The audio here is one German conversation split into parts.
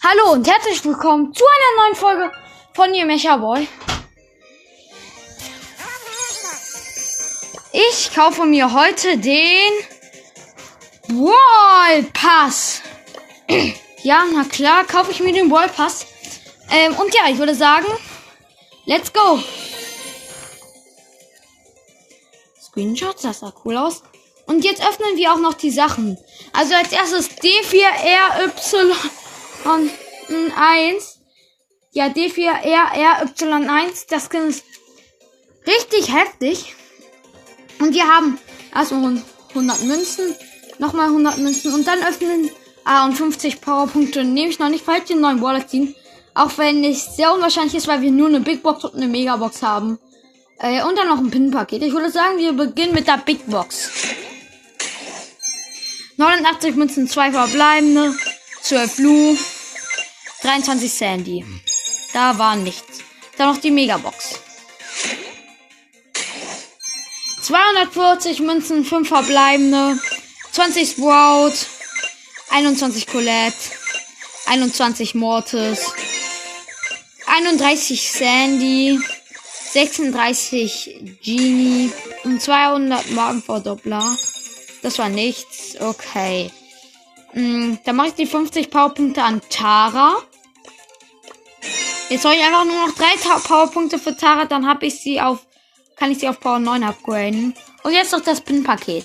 Hallo und herzlich willkommen zu einer neuen Folge von Ihr Mecha Boy. Ich kaufe mir heute den Wall Pass. ja, na klar, kaufe ich mir den Wall Pass. Ähm, und ja, ich würde sagen, let's go. Screenshots, das sah cool aus. Und jetzt öffnen wir auch noch die Sachen. Also als erstes D4RY und 1. Ja, D4RRY1. Das ist richtig heftig. Und wir haben erstmal 100 Münzen, nochmal 100 Münzen und dann öffnen. Ah, und 50 Powerpunkte nehme ich noch nicht, falls wir einen neuen Wallet ziehen. Auch wenn es sehr unwahrscheinlich ist, weil wir nur eine Big Box und eine Mega Box haben. Äh, und dann noch ein Pin-Paket. Ich würde sagen, wir beginnen mit der Big Box. 89 Münzen, 2 verbleibende, 12 Lu, 23 Sandy. Da war nichts. Dann noch die Megabox. 240 Münzen, 5 verbleibende, 20 Sprout, 21 Colette, 21 Mortis, 31 Sandy, 36 Genie und 200 Magenverdoppler. Das war nichts. Okay. Mm, dann mache ich die 50 Powerpunkte an Tara. Jetzt soll ich einfach nur noch drei Powerpunkte für Tara, dann habe ich sie auf, kann ich sie auf Power 9 upgraden. Und jetzt noch das Pin-Paket.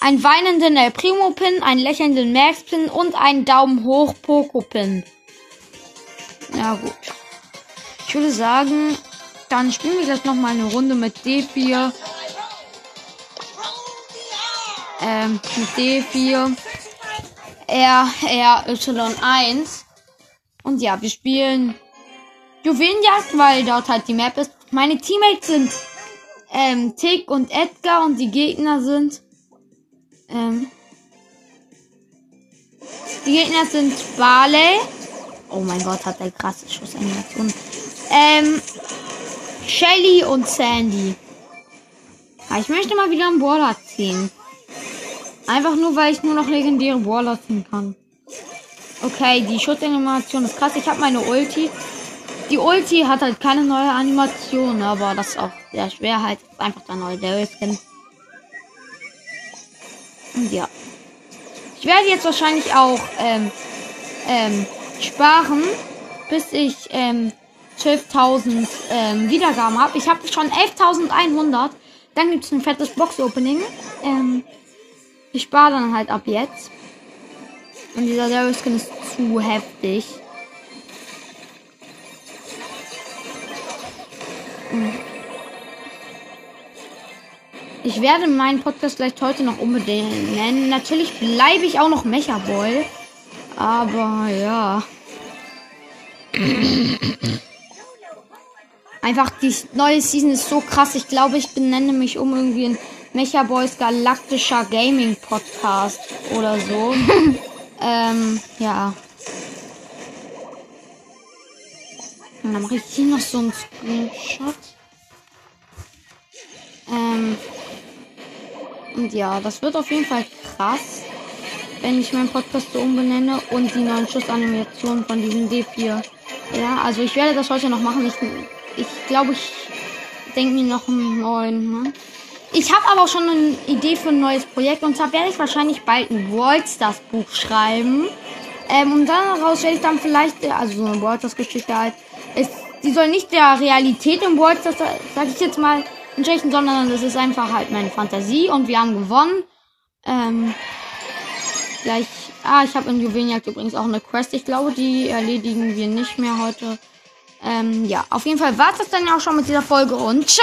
Ein weinenden El Primo Pin, einen lächelnden Max Pin und einen Daumen hoch Poco Pin. Ja gut. Ich würde sagen, dann spielen wir gleich noch mal eine Runde mit D4 ähm, mit D4 R, R, Y1. Und ja, wir spielen Juwelenjagd, weil dort halt die Map ist. Meine Teammates sind ähm, Tick und Edgar und die Gegner sind ähm, die Gegner sind Barley. Oh mein Gott, hat der krasse Schussanimation. Ähm, Shelly und Sandy. Ja, ich möchte mal wieder einen Border ziehen. Einfach nur, weil ich nur noch legendäre Waller ziehen kann. Okay, die Schutzanimation ist krass. Ich habe meine Ulti. Die Ulti hat halt keine neue Animation, aber das ist auch sehr schwer. Halt einfach der neue Daryl Skin. Und ja. Ich werde jetzt wahrscheinlich auch ähm, ähm, sparen, bis ich ähm, 12.000 ähm, Wiedergaben habe. Ich habe schon 11.100. Dann gibt es ein fettes Box-Opening. Ähm, ich spare dann halt ab jetzt. Und dieser Daryl Skin ist zu heftig. Ich werde meinen Podcast vielleicht heute noch unbedingt nennen. Natürlich bleibe ich auch noch Mecha Boy. Aber ja. Einfach die neue Season ist so krass. Ich glaube, ich benenne mich um irgendwie in Mecha Boys Galaktischer Gaming Podcast oder so. ähm, ja. Und dann mache ich hier noch so einen Screenshot. Ähm, und ja, das wird auf jeden Fall krass, wenn ich meinen Podcast so umbenenne und die neuen Schussanimationen von diesem D4. Ja, also ich werde das heute noch machen. Ich, ich glaube, ich denke mir noch einen neuen. Ne? Ich habe aber schon eine Idee für ein neues Projekt und zwar werde ich wahrscheinlich bald ein Wallstars Buch schreiben. Ähm, und daraus werde ich dann vielleicht, also so eine Wallstars Geschichte halt, ist, die soll nicht der Realität im Wallstars, sag ich jetzt mal, entsprechen, sondern das ist einfach halt meine Fantasie und wir haben gewonnen. Ähm, gleich, ah, ich habe in Juwelenjagd übrigens auch eine Quest. Ich glaube, die erledigen wir nicht mehr heute. Ähm, ja, auf jeden Fall war es das dann auch schon mit dieser Folge und ciao!